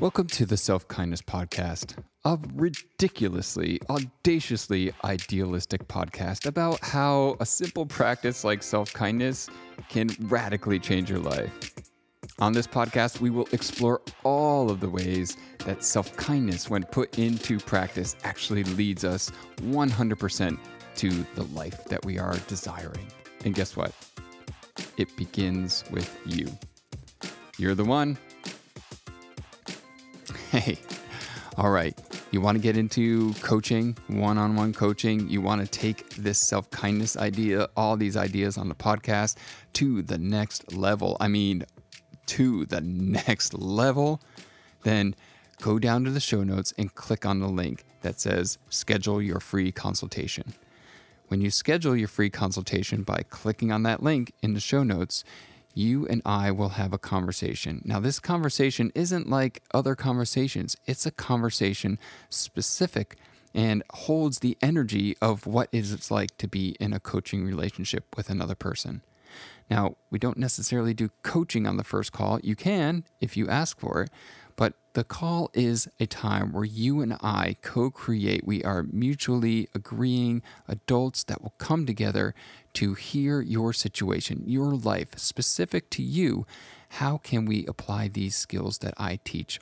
Welcome to the Self Kindness Podcast, a ridiculously, audaciously idealistic podcast about how a simple practice like self kindness can radically change your life. On this podcast, we will explore all of the ways that self kindness, when put into practice, actually leads us 100% to the life that we are desiring. And guess what? It begins with you. You're the one. Hey, all right. You want to get into coaching, one on one coaching. You want to take this self kindness idea, all these ideas on the podcast to the next level. I mean, to the next level. Then go down to the show notes and click on the link that says schedule your free consultation. When you schedule your free consultation by clicking on that link in the show notes, you and I will have a conversation. Now, this conversation isn't like other conversations, it's a conversation specific and holds the energy of what it's like to be in a coaching relationship with another person. Now, we don't necessarily do coaching on the first call. You can if you ask for it, but the call is a time where you and I co create. We are mutually agreeing adults that will come together to hear your situation, your life, specific to you. How can we apply these skills that I teach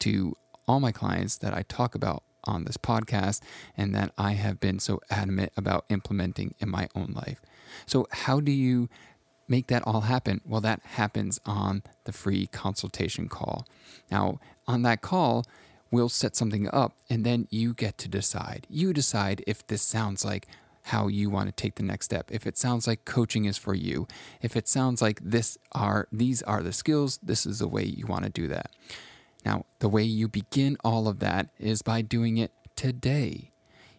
to all my clients that I talk about on this podcast and that I have been so adamant about implementing in my own life? So, how do you make that all happen? Well, that happens on the free consultation call. Now, on that call, we'll set something up and then you get to decide. You decide if this sounds like how you want to take the next step. If it sounds like coaching is for you, if it sounds like this are these are the skills, this is the way you want to do that. Now, the way you begin all of that is by doing it today.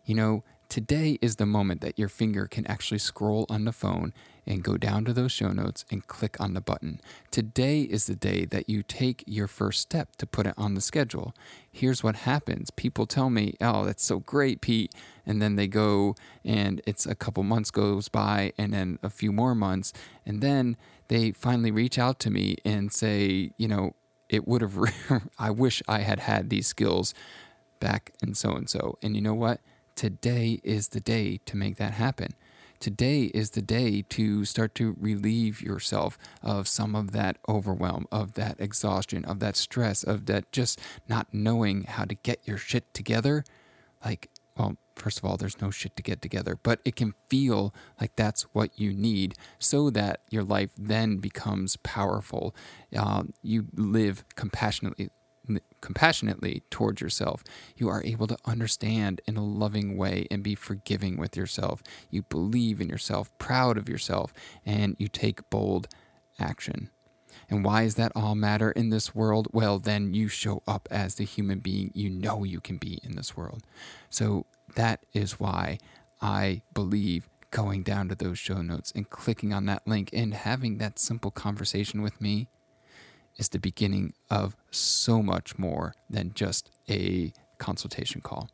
You know, today is the moment that your finger can actually scroll on the phone and go down to those show notes and click on the button. Today is the day that you take your first step to put it on the schedule. Here's what happens people tell me, Oh, that's so great, Pete. And then they go, and it's a couple months goes by, and then a few more months. And then they finally reach out to me and say, You know, it would have, I wish I had had these skills back and so and so. And you know what? Today is the day to make that happen today is the day to start to relieve yourself of some of that overwhelm, of that exhaustion, of that stress, of that just not knowing how to get your shit together. Like, well, first of all, there's no shit to get together, but it can feel like that's what you need so that your life then becomes powerful. Uh, you live compassionately compassionately towards yourself. You are able to understand in a loving way and be forgiving with yourself. You believe in yourself, proud of yourself, and you take bold action. And why is that all matter in this world? Well, then you show up as the human being you know you can be in this world. So that is why I believe going down to those show notes and clicking on that link and having that simple conversation with me is the beginning of so much more than just a consultation call.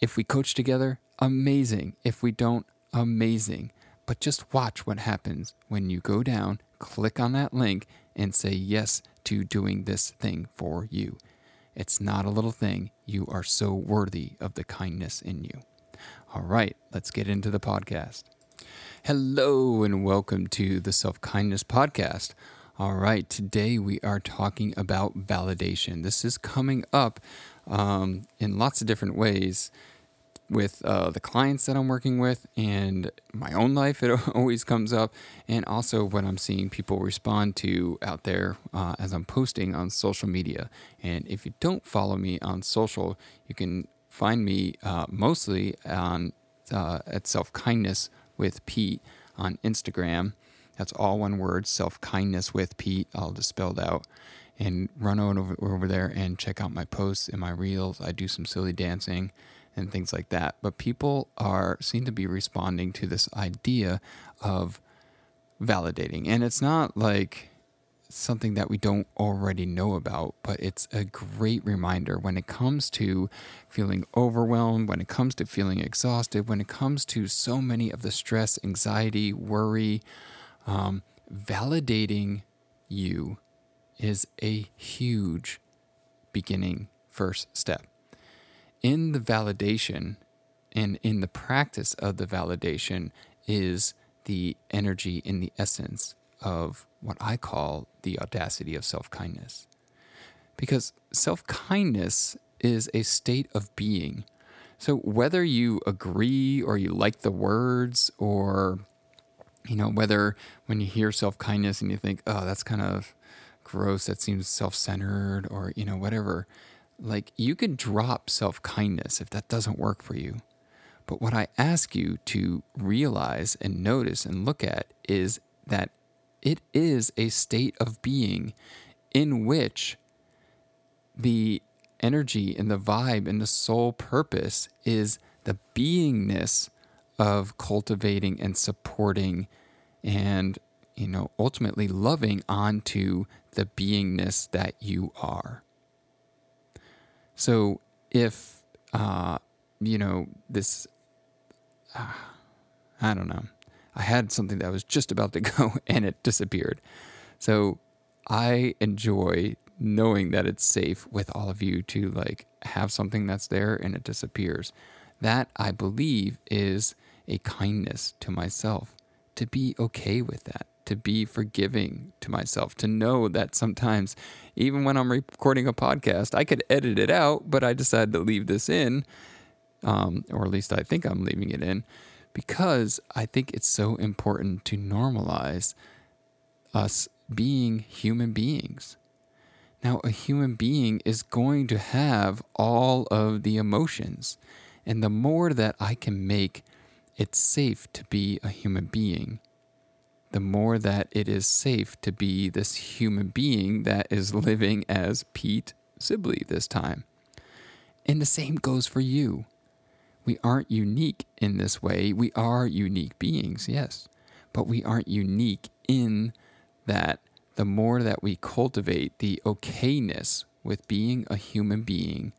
If we coach together, amazing. If we don't, amazing. But just watch what happens when you go down, click on that link, and say yes to doing this thing for you. It's not a little thing. You are so worthy of the kindness in you. All right, let's get into the podcast. Hello, and welcome to the Self Kindness Podcast. All right, today we are talking about validation. This is coming up um, in lots of different ways with uh, the clients that I'm working with and my own life. It always comes up, and also what I'm seeing people respond to out there uh, as I'm posting on social media. And if you don't follow me on social, you can find me uh, mostly on uh, at Self Kindness with Pete on Instagram. That's all one word, self kindness with Pete, all just spelled out. And run over, over there and check out my posts and my reels. I do some silly dancing and things like that. But people are seem to be responding to this idea of validating. And it's not like something that we don't already know about, but it's a great reminder when it comes to feeling overwhelmed, when it comes to feeling exhausted, when it comes to so many of the stress, anxiety, worry, um, validating you is a huge beginning first step. In the validation and in the practice of the validation is the energy in the essence of what I call the audacity of self kindness. Because self kindness is a state of being. So whether you agree or you like the words or you know whether when you hear self-kindness and you think oh that's kind of gross that seems self-centered or you know whatever like you can drop self-kindness if that doesn't work for you. But what I ask you to realize and notice and look at is that it is a state of being in which the energy and the vibe and the soul purpose is the beingness of cultivating and supporting and you know ultimately loving onto the beingness that you are so if uh you know this I don't know. I had something that was just about to go and it disappeared. So I enjoy knowing that it's safe with all of you to like have something that's there and it disappears. That I believe is a kindness to myself to be okay with that, to be forgiving to myself, to know that sometimes, even when I'm recording a podcast, I could edit it out, but I decided to leave this in um, or at least I think I'm leaving it in, because I think it's so important to normalize us being human beings. Now, a human being is going to have all of the emotions. And the more that I can make it safe to be a human being, the more that it is safe to be this human being that is living as Pete Sibley this time. And the same goes for you. We aren't unique in this way. We are unique beings, yes, but we aren't unique in that the more that we cultivate the okayness with being a human being,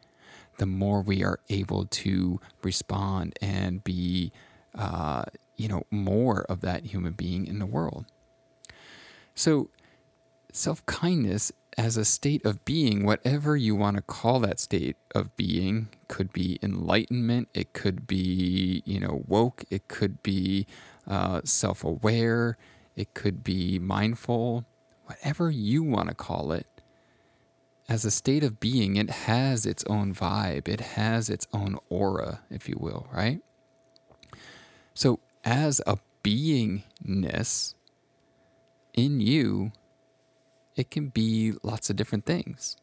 the more we are able to respond and be, uh, you know, more of that human being in the world. So, self kindness as a state of being, whatever you want to call that state of being, could be enlightenment, it could be, you know, woke, it could be uh, self aware, it could be mindful, whatever you want to call it. As a state of being, it has its own vibe, it has its own aura, if you will, right? So, as a beingness in you, it can be lots of different things.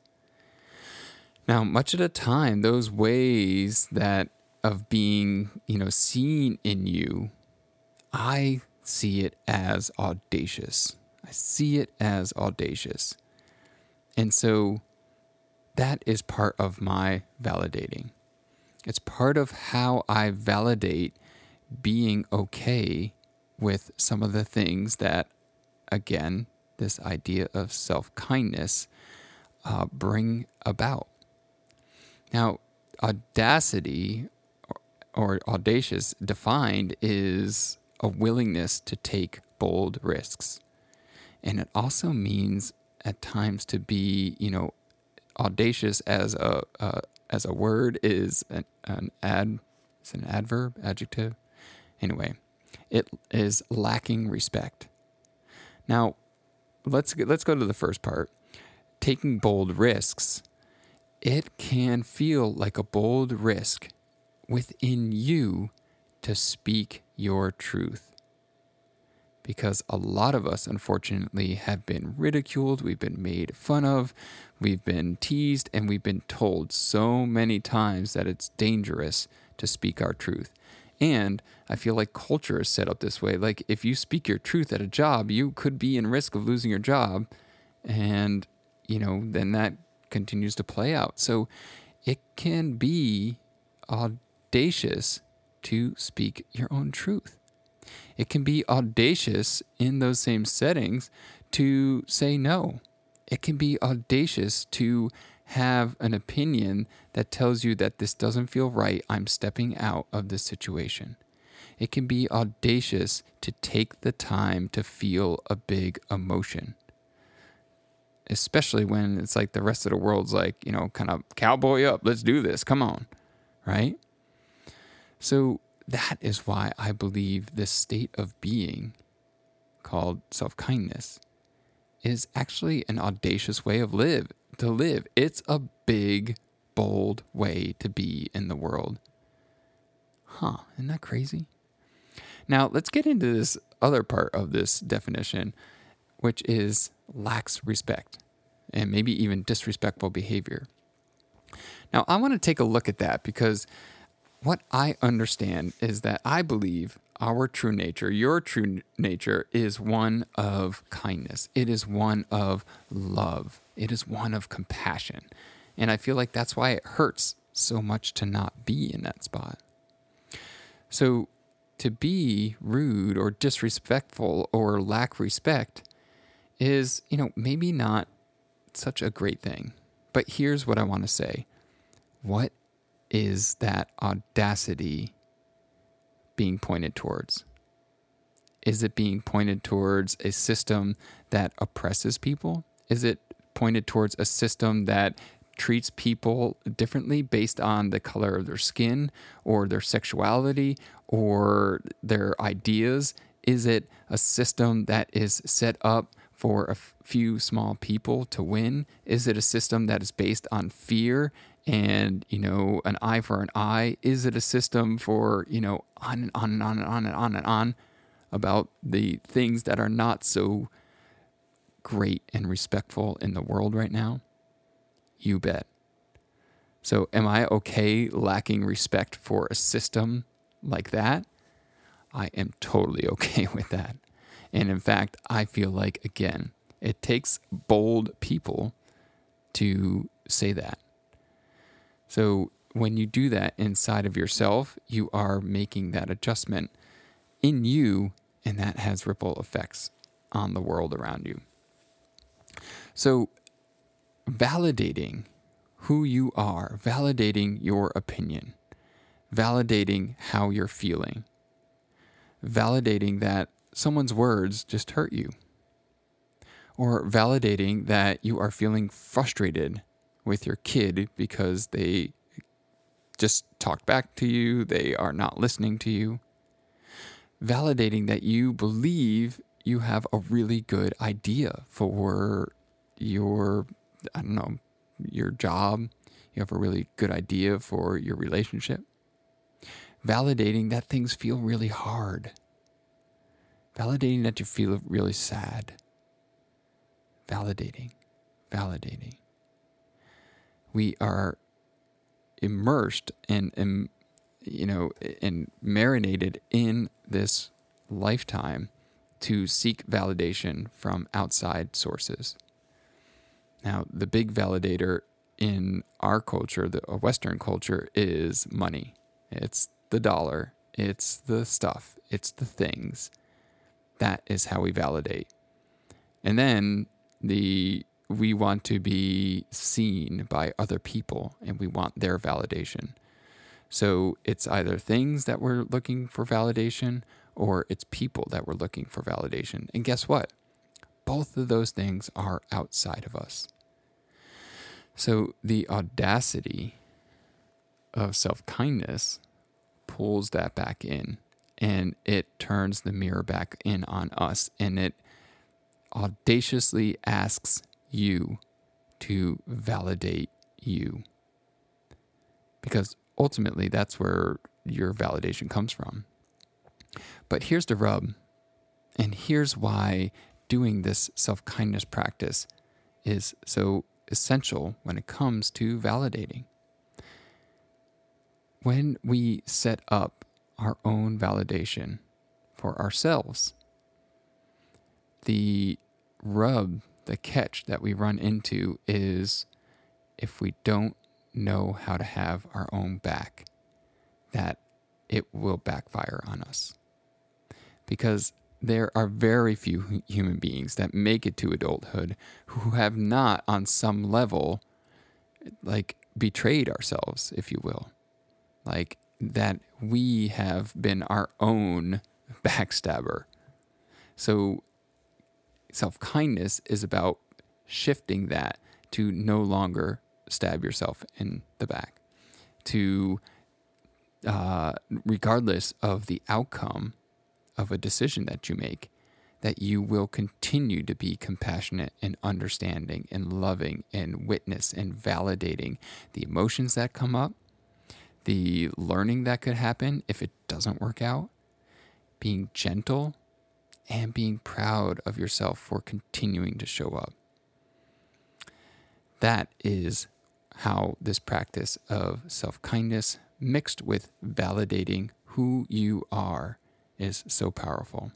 Now, much of the time, those ways that of being, you know, seen in you, I see it as audacious. I see it as audacious. And so that is part of my validating. It's part of how I validate being okay with some of the things that, again, this idea of self kindness uh, bring about. Now, audacity or, or audacious defined is a willingness to take bold risks. And it also means at times to be, you know, audacious as a uh, as a word is an, an ad it's an adverb adjective anyway it is lacking respect now let's let's go to the first part. Taking bold risks. It can feel like a bold risk within you to speak your truth. Because a lot of us, unfortunately, have been ridiculed, we've been made fun of, we've been teased, and we've been told so many times that it's dangerous to speak our truth. And I feel like culture is set up this way. Like if you speak your truth at a job, you could be in risk of losing your job. And, you know, then that continues to play out. So it can be audacious to speak your own truth. It can be audacious in those same settings to say no. It can be audacious to have an opinion that tells you that this doesn't feel right, I'm stepping out of this situation. It can be audacious to take the time to feel a big emotion. especially when it's like the rest of the world's like, you know, kind of cowboy up, let's do this, come on, right? So that is why I believe this state of being called self kindness is actually an audacious way of live to live. It's a big, bold way to be in the world. Huh, isn't that crazy? Now, let's get into this other part of this definition, which is lacks respect and maybe even disrespectful behavior. Now, I want to take a look at that because what I understand is that I believe our true nature, your true nature, is one of kindness. It is one of love. It is one of compassion. And I feel like that's why it hurts so much to not be in that spot. So, to be rude or disrespectful or lack respect is, you know, maybe not such a great thing. But here's what I want to say What is that audacity being pointed towards? Is it being pointed towards a system that oppresses people? Is it pointed towards a system that treats people differently based on the color of their skin or their sexuality or their ideas? Is it a system that is set up for a few small people to win? Is it a system that is based on fear and you know an eye for an eye is it a system for you know on and on and on and on and on and on about the things that are not so great and respectful in the world right now? You bet. So am i okay lacking respect for a system like that? I am totally okay with that. And in fact i feel like again it takes bold people to say that. So when you do that inside of yourself, you are making that adjustment in you, and that has ripple effects on the world around you. So validating who you are, validating your opinion, validating how you're feeling, validating that someone's words just hurt you, or validating that you are feeling frustrated with your kid because they just talked back to you, they are not listening to you. Validating that you believe you have a really good idea for your, I don't know, your job. You have a really good idea for your relationship. Validating that things feel really hard. Validating that you feel really sad. Validating, validating we are immersed and, you know and marinated in this lifetime to seek validation from outside sources. Now, the big validator in our culture, the uh, Western culture, is money. It's the dollar, it's the stuff, it's the things. That is how we validate. And then the we want to be seen by other people and we want their validation. So it's either things that we're looking for validation or it's people that we're looking for validation. And guess what? Both of those things are outside of us. So the audacity of self kindness pulls that back in and it turns the mirror back in on us and it audaciously asks you to validate you. Because ultimately, that's where your validation comes from. But here's the rub, and here's why doing this self kindness practice is so essential when it comes to validating. When we set up our own validation for ourselves, the rub the catch that we run into is if we don't know how to have our own back, that it will backfire on us. Because there are very few human beings that make it to adulthood who have not, on some level, like betrayed ourselves, if you will. Like that we have been our own backstabber. So self kindness is about shifting that to no longer stab yourself in the back, to uh, regardless of the outcome of a decision that you make, that you will continue to be compassionate and understanding and loving and witness and validating the emotions that come up, the learning that could happen if it doesn't work out, being gentle, and being proud of yourself for continuing to show up. That is how this practice of self kindness mixed with validating who you are is so powerful.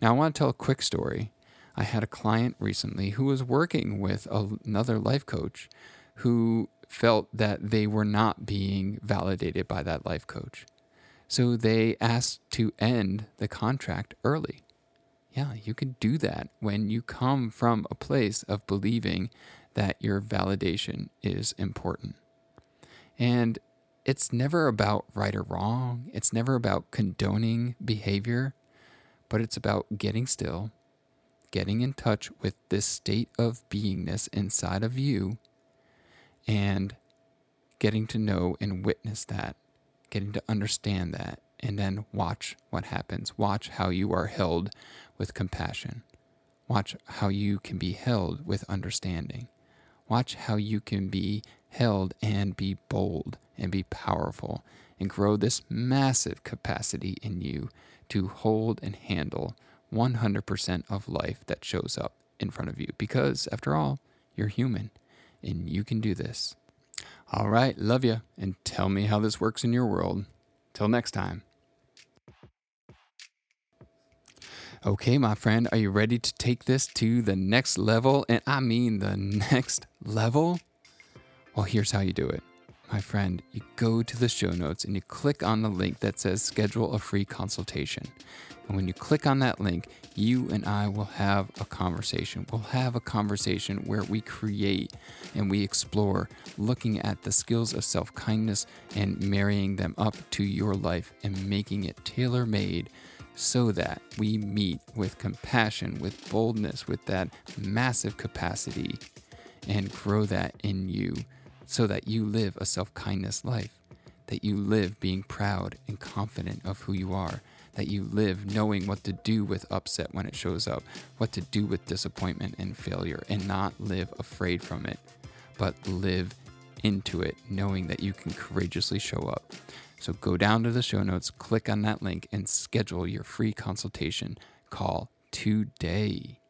Now, I want to tell a quick story. I had a client recently who was working with another life coach who felt that they were not being validated by that life coach. So they asked to end the contract early. Yeah, you can do that when you come from a place of believing that your validation is important. And it's never about right or wrong, it's never about condoning behavior, but it's about getting still, getting in touch with this state of beingness inside of you, and getting to know and witness that, getting to understand that, and then watch what happens. Watch how you are held with compassion. Watch how you can be held with understanding. Watch how you can be held and be bold and be powerful and grow this massive capacity in you to hold and handle 100% of life that shows up in front of you. Because after all, you're human and you can do this. All right, love you, and tell me how this works in your world. Till next time. Okay, my friend, are you ready to take this to the next level? And I mean the next level? Well, here's how you do it. My friend, you go to the show notes and you click on the link that says schedule a free consultation. And when you click on that link, you and I will have a conversation. We'll have a conversation where we create and we explore looking at the skills of self kindness and marrying them up to your life and making it tailor made so that we meet with compassion, with boldness, with that massive capacity, and grow that in you so that you live a self kindness life, that you live being proud and confident of who you are, that you live knowing what to do with upset when it shows up, what to do with disappointment and failure, and not live afraid from it, but live into it, knowing that you can courageously show up. So go down to the show notes, click on that link, and schedule your free consultation call today.